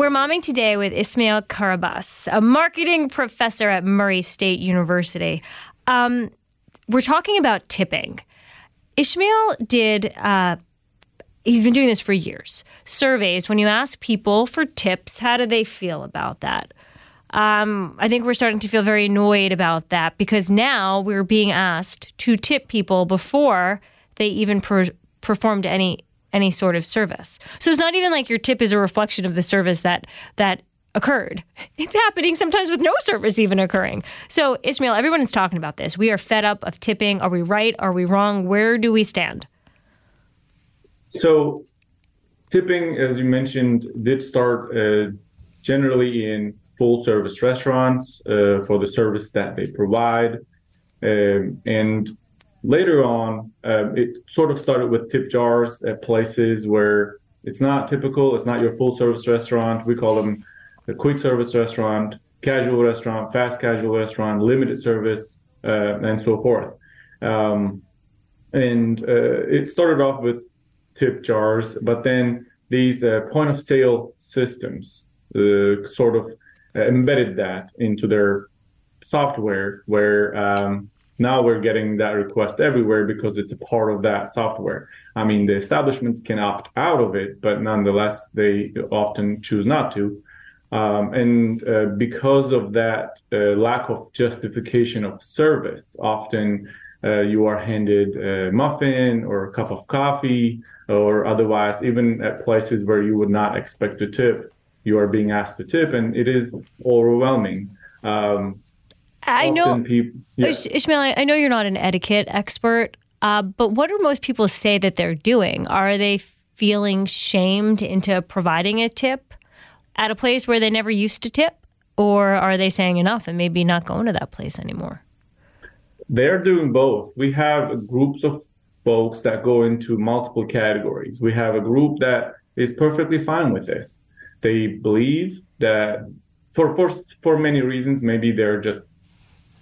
We're momming today with Ismail Karabas, a marketing professor at Murray State University. Um, we're talking about tipping. Ishmael did, uh, he's been doing this for years. Surveys, when you ask people for tips, how do they feel about that? Um, I think we're starting to feel very annoyed about that because now we're being asked to tip people before they even per- performed any any sort of service. So it's not even like your tip is a reflection of the service that that occurred. It's happening sometimes with no service even occurring. So Ismail, everyone is talking about this. We are fed up of tipping. Are we right? Are we wrong? Where do we stand? So tipping, as you mentioned, did start uh, generally in full service restaurants uh, for the service that they provide. Um, and later on, um, it sort of started with tip jars at places where it's not typical. It's not your full service restaurant. We call them a quick service restaurant, casual restaurant, fast casual restaurant, limited service, uh, and so forth. Um, and uh, it started off with tip jars, but then these uh, point of sale systems uh, sort of uh, embedded that into their software where um, now we're getting that request everywhere because it's a part of that software. I mean, the establishments can opt out of it, but nonetheless, they often choose not to. Um, and uh, because of that uh, lack of justification of service, often uh, you are handed a muffin or a cup of coffee, or otherwise, even at places where you would not expect a tip, you are being asked to tip, and it is overwhelming. Um, I know, people, yeah. Ishmael, I know you're not an etiquette expert, uh, but what do most people say that they're doing? Are they feeling shamed into providing a tip at a place where they never used to tip? Or are they saying enough and maybe not going to that place anymore? They're doing both. We have groups of folks that go into multiple categories. We have a group that is perfectly fine with this. They believe that for for for many reasons, maybe they're just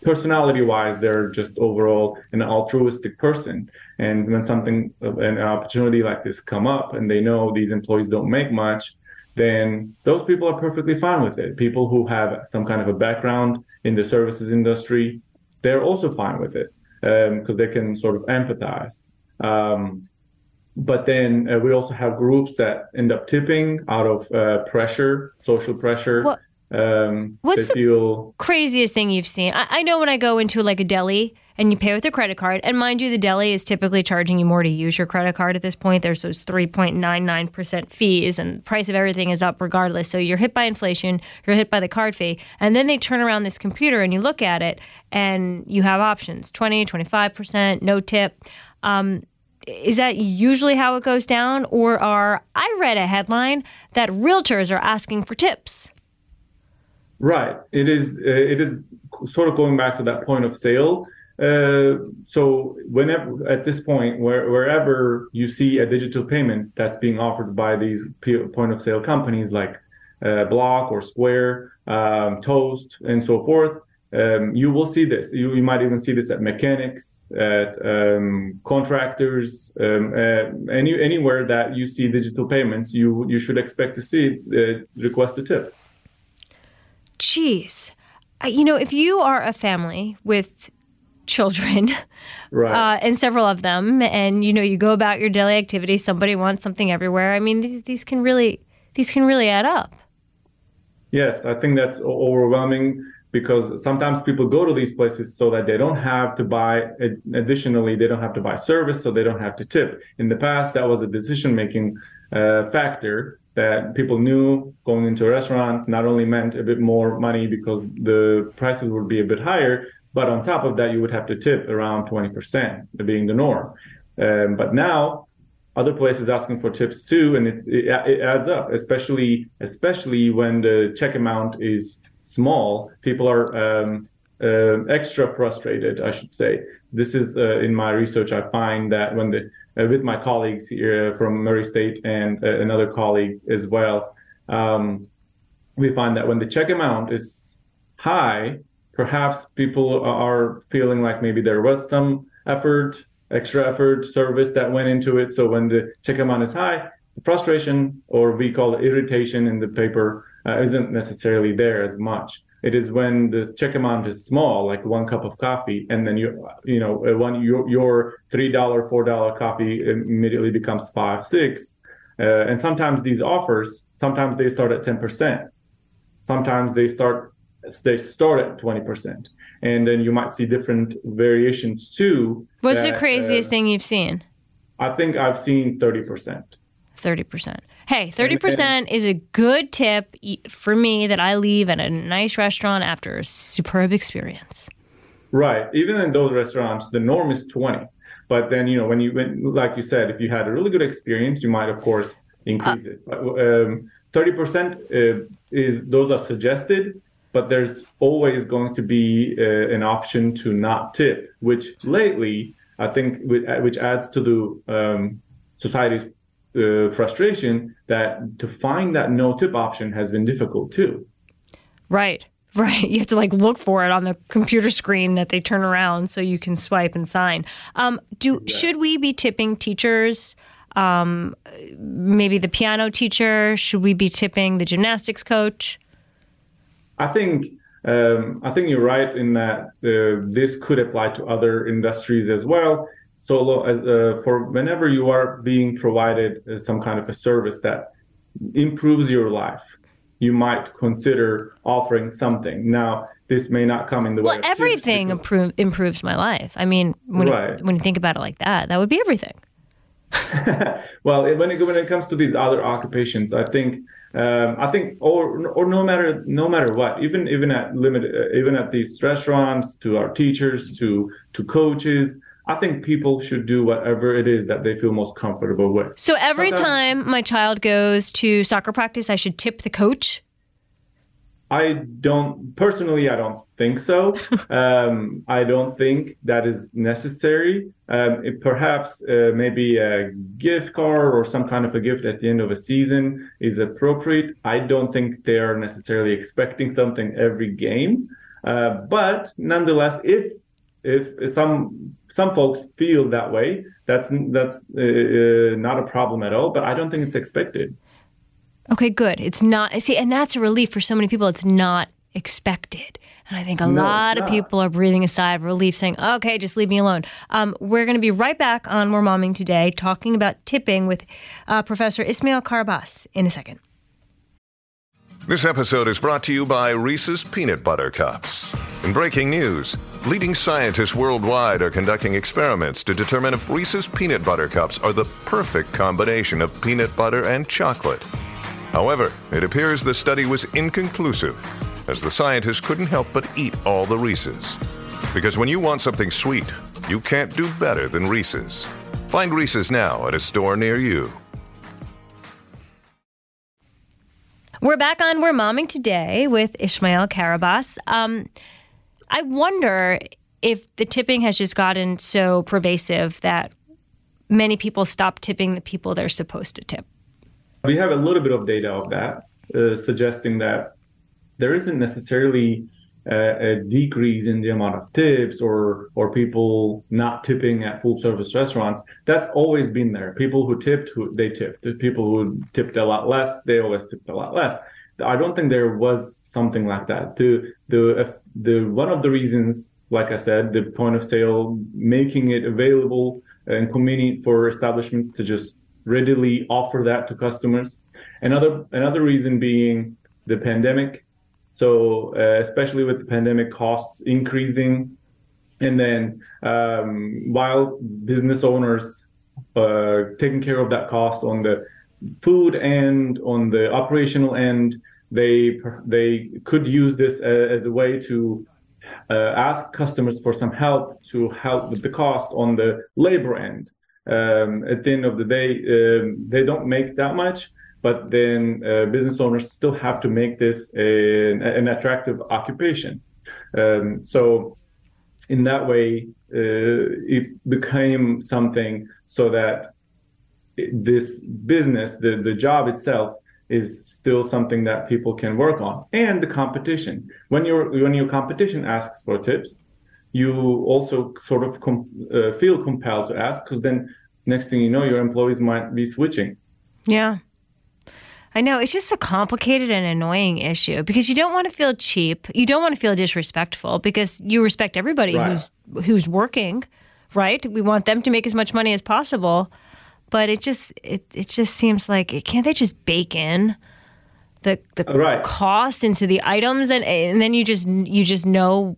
personality wise they're just overall an altruistic person. And when something an opportunity like this come up and they know these employees don't make much then those people are perfectly fine with it. People who have some kind of a background in the services industry they're also fine with it because um, they can sort of empathize. Um, but then uh, we also have groups that end up tipping out of uh, pressure social pressure um, What's the feel... craziest thing you've seen? I, I, know when I go into like a deli and you pay with a credit card, and mind you, the deli is typically charging you more to use your credit card at this point. There's those 3.99% fees, and the price of everything is up regardless. So you're hit by inflation, you're hit by the card fee, and then they turn around this computer and you look at it and you have options 20, 25%, no tip. Um, is that usually how it goes down? Or are, I read a headline that realtors are asking for tips. Right. It is. Uh, it is sort of going back to that point of sale. Uh, so whenever at this point, where, wherever you see a digital payment that's being offered by these point of sale companies like uh, Block or Square, um, Toast, and so forth, um, you will see this. You, you, might even see this at mechanics, at um, contractors, um, uh, any anywhere that you see digital payments, you you should expect to see uh, request a tip geez, you know, if you are a family with children, right. uh, and several of them, and you know, you go about your daily activities, somebody wants something everywhere. I mean, these these can really these can really add up. Yes, I think that's overwhelming because sometimes people go to these places so that they don't have to buy additionally they don't have to buy service so they don't have to tip in the past that was a decision making uh, factor that people knew going into a restaurant not only meant a bit more money because the prices would be a bit higher, but on top of that, you would have to tip around 20%, being the norm. Um, but now, other places asking for tips too, and it, it, it adds up, especially especially when the check amount is small. People are um, uh, extra frustrated, I should say. This is uh, in my research. I find that when the with my colleagues here from Murray State and uh, another colleague as well, um, we find that when the check amount is high, perhaps people are feeling like maybe there was some effort, extra effort, service that went into it. So when the check amount is high, the frustration, or we call it irritation in the paper, uh, isn't necessarily there as much. It is when the check amount is small, like one cup of coffee, and then you you know uh, one your your three dollar four dollar coffee immediately becomes five six, uh, and sometimes these offers sometimes they start at ten percent, sometimes they start they start at twenty percent, and then you might see different variations too. What's that, the craziest uh, thing you've seen? I think I've seen thirty percent. Thirty percent. Hey, 30% is a good tip for me that I leave at a nice restaurant after a superb experience. Right. Even in those restaurants, the norm is 20. But then, you know, when you, when, like you said, if you had a really good experience, you might, of course, increase uh, it. But, um, 30% uh, is, those are suggested, but there's always going to be uh, an option to not tip, which lately, I think, which adds to the um, society's uh, frustration that to find that no tip option has been difficult too. Right. Right. You have to like look for it on the computer screen that they turn around so you can swipe and sign. Um, do yeah. should we be tipping teachers? Um, maybe the piano teacher? Should we be tipping the gymnastics coach? I think um, I think you're right in that uh, this could apply to other industries as well solo uh, for whenever you are being provided uh, some kind of a service that improves your life you might consider offering something. Now this may not come in the well, way well everything improve, improves my life. I mean when, right. you, when you think about it like that that would be everything. Well when it, when it comes to these other occupations i think um, I think, or or no matter no matter what, even even at limited, uh, even at these restaurants, to our teachers, to to coaches, I think people should do whatever it is that they feel most comfortable with. So every Sometimes, time my child goes to soccer practice, I should tip the coach? I don't personally. I don't think so. um, I don't think that is necessary. Um, it, perhaps uh, maybe a gift card or some kind of a gift at the end of a season is appropriate. I don't think they are necessarily expecting something every game. Uh, but nonetheless, if if some some folks feel that way, that's that's uh, uh, not a problem at all. But I don't think it's expected. Okay, good. It's not. See, and that's a relief for so many people. It's not expected. And I think a no, lot of people are breathing a sigh of relief, saying, okay, just leave me alone. Um, we're going to be right back on More Momming today, talking about tipping with uh, Professor Ismail Karabas in a second. This episode is brought to you by Reese's Peanut Butter Cups. In breaking news, leading scientists worldwide are conducting experiments to determine if Reese's Peanut Butter Cups are the perfect combination of peanut butter and chocolate. However, it appears the study was inconclusive, as the scientists couldn't help but eat all the Reese's. Because when you want something sweet, you can't do better than Reese's. Find Reese's now at a store near you. We're back on We're Momming Today with Ishmael Karabas. Um, I wonder if the tipping has just gotten so pervasive that many people stop tipping the people they're supposed to tip. We have a little bit of data of that, uh, suggesting that there isn't necessarily a, a, decrease in the amount of tips or or people not tipping at full service restaurants. That's always been there. People who tipped, who they tipped. The people who tipped a lot less, they always tipped a lot less. I don't think there was something like that. The the the one of the reasons, like I said, the point of sale making it available and convenient for establishments to just readily offer that to customers. Another another reason being the pandemic so uh, especially with the pandemic costs increasing, and then um, while business owners uh, taking care of that cost on the food end, on the operational end, they they could use this as a way to uh, ask customers for some help to help with the cost on the labor end. Um, at the end of the day, um, they don't make that much, but then uh, business owners still have to make this a, an attractive occupation. Um, so, in that way, uh, it became something so that this business, the, the job itself, is still something that people can work on and the competition when your when your competition asks for tips you also sort of com- uh, feel compelled to ask because then next thing you know your employees might be switching yeah I know it's just a complicated and annoying issue because you don't want to feel cheap. You don't want to feel disrespectful because you respect everybody right. who's who's working, right? We want them to make as much money as possible but it just it, it just seems like it, can't they just bake in the the right. cost into the items? And and then you just you just know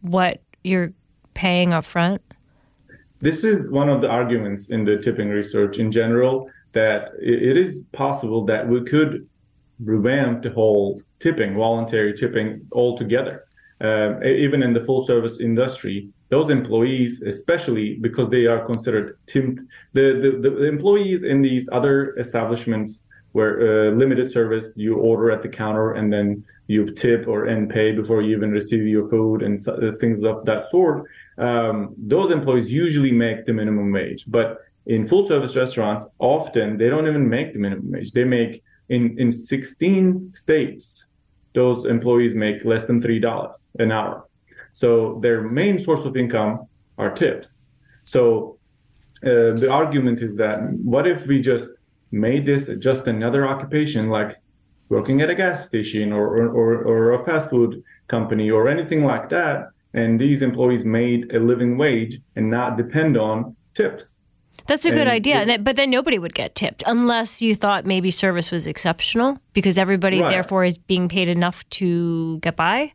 what you're paying up front? This is one of the arguments in the tipping research in general that it is possible that we could revamp the whole tipping voluntary tipping altogether. Um, even in the full service industry those employees, especially because they are considered tipped, the, the, the employees in these other establishments where uh, limited service, you order at the counter and then you tip or and pay before you even receive your food and so, uh, things of that sort. Um, those employees usually make the minimum wage, but in full service restaurants, often they don't even make the minimum wage. They make in in 16 states, those employees make less than three dollars an hour. So their main source of income are tips. So uh, the argument is that what if we just made this just another occupation like working at a gas station or, or, or a fast food company or anything like that and these employees made a living wage and not depend on tips that's a good idea. If, but then nobody would get tipped unless you thought maybe service was exceptional because everybody right. therefore is being paid enough to get by.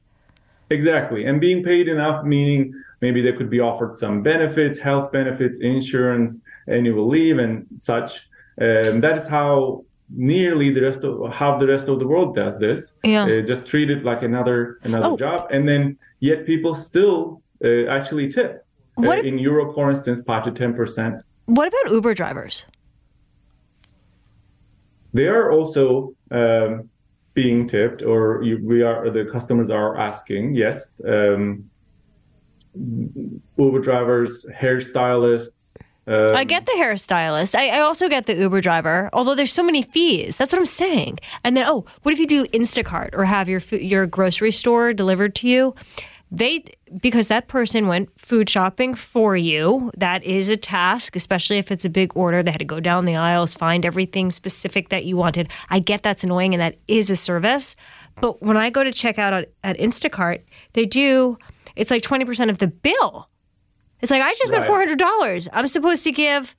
Exactly. And being paid enough, meaning maybe they could be offered some benefits, health benefits, insurance, annual leave, and such. Um, that is how nearly the rest of how the rest of the world does this. Yeah. Uh, just treat it like another another oh. job, and then yet people still uh, actually tip. Uh, uh, in Europe, for instance, five to ten percent. What about Uber drivers? They are also um, being tipped or you, we are the customers are asking yes um, uber drivers hairstylists um, I get the hairstylist. I, I, also get the Uber driver. Although there's so many fees, that's what I'm saying. And then, oh, what if you do Instacart or have your your grocery store delivered to you? They because that person went food shopping for you that is a task especially if it's a big order. They had to go down the aisles find everything specific that you wanted. I get that's annoying and that is a service. But when i go to check out at, at instacart they do it's like 20% of the bill. It's like i just spent right. $400 i'm supposed to give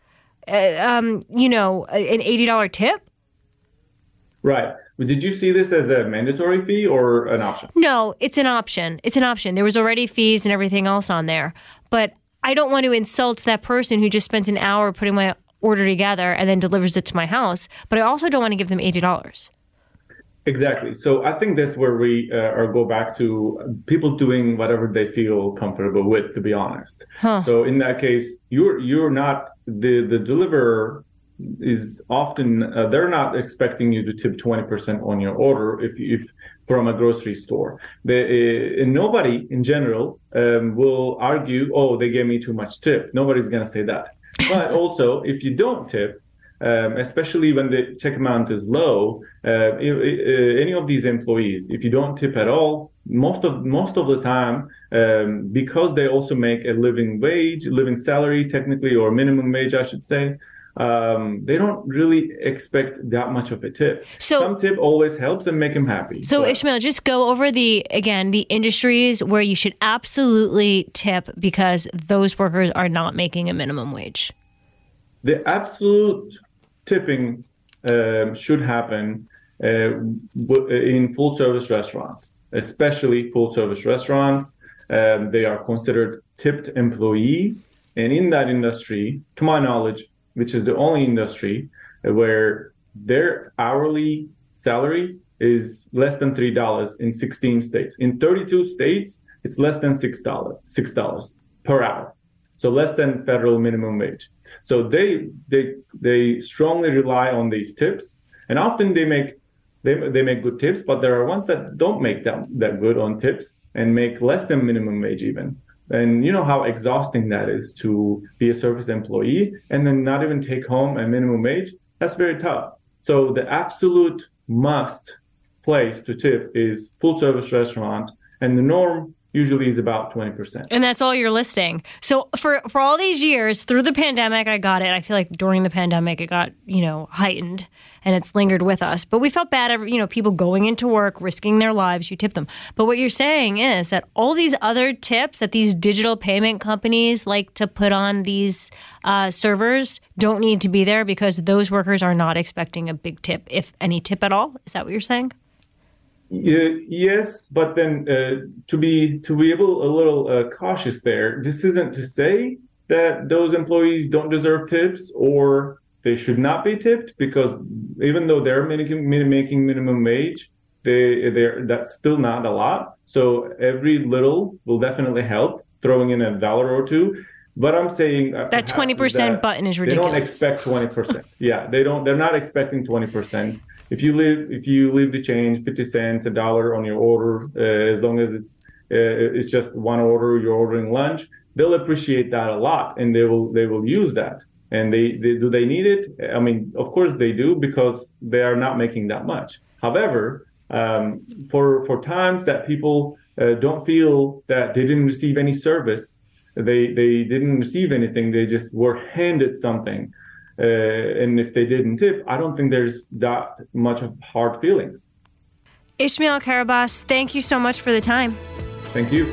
uh, um, you know an $80 tip? Right did you see this as a mandatory fee or an option? No, it's an option. It's an option. There was already fees and everything else on there. But I don't want to insult that person who just spent an hour putting my order together and then delivers it to my house. But I also don't want to give them $80. Exactly. So I think that's where we uh, are go back to people doing whatever they feel comfortable with. To be honest. Huh. So in that case, you're you're not the the deliverer is often uh, they're not expecting you to tip 20% on your order if if from a grocery store. They, uh, nobody in general um, will argue oh they gave me too much tip. Nobody's going to say that. But also if you don't tip um, especially when the check amount is low uh, if, uh, any of these employees if you don't tip at all most of most of the time um, because they also make a living wage living salary technically or minimum wage i should say um, they don't really expect that much of a tip. So some tip always helps and make them happy. So but. Ishmael, just go over the again the industries where you should absolutely tip because those workers are not making a minimum wage. The absolute tipping um, should happen uh, in full service restaurants, especially full service restaurants. Um, they are considered tipped employees, and in that industry, to my knowledge, which is the only industry where their hourly salary is less than three dollars in 16 states. In 32 states, it's less than six dollars, six dollars per hour. So less than federal minimum wage. So they they they strongly rely on these tips, and often they make they, they make good tips, but there are ones that don't make them that good on tips and make less than minimum wage even. And you know how exhausting that is to be a service employee and then not even take home a minimum wage. That's very tough. So the absolute must place to tip is full service restaurant, and the norm usually is about 20%. And that's all you're listing. So for for all these years through the pandemic I got it. I feel like during the pandemic it got, you know, heightened and it's lingered with us. But we felt bad you know, people going into work, risking their lives, you tip them. But what you're saying is that all these other tips that these digital payment companies like to put on these uh, servers don't need to be there because those workers are not expecting a big tip, if any tip at all. Is that what you're saying? Uh, yes, but then uh, to be to be able a little uh, cautious there. This isn't to say that those employees don't deserve tips or they should not be tipped because even though they're making, making minimum wage, they they that's still not a lot. So every little will definitely help. Throwing in a dollar or two. But I'm saying that twenty percent button is ridiculous. They don't expect twenty percent. yeah, they don't. They're not expecting twenty percent if you leave if you leave the change 50 cents a dollar on your order uh, as long as it's uh, it's just one order you're ordering lunch they'll appreciate that a lot and they will they will use that. And they, they do they need it? I mean of course they do because they are not making that much. However um, for for times that people uh, don't feel that they didn't receive any service they they didn't receive anything they just were handed something uh, and if they didn't tip, I don't think there's that much of hard feelings. Ismail Karabas, thank you so much for the time. Thank you.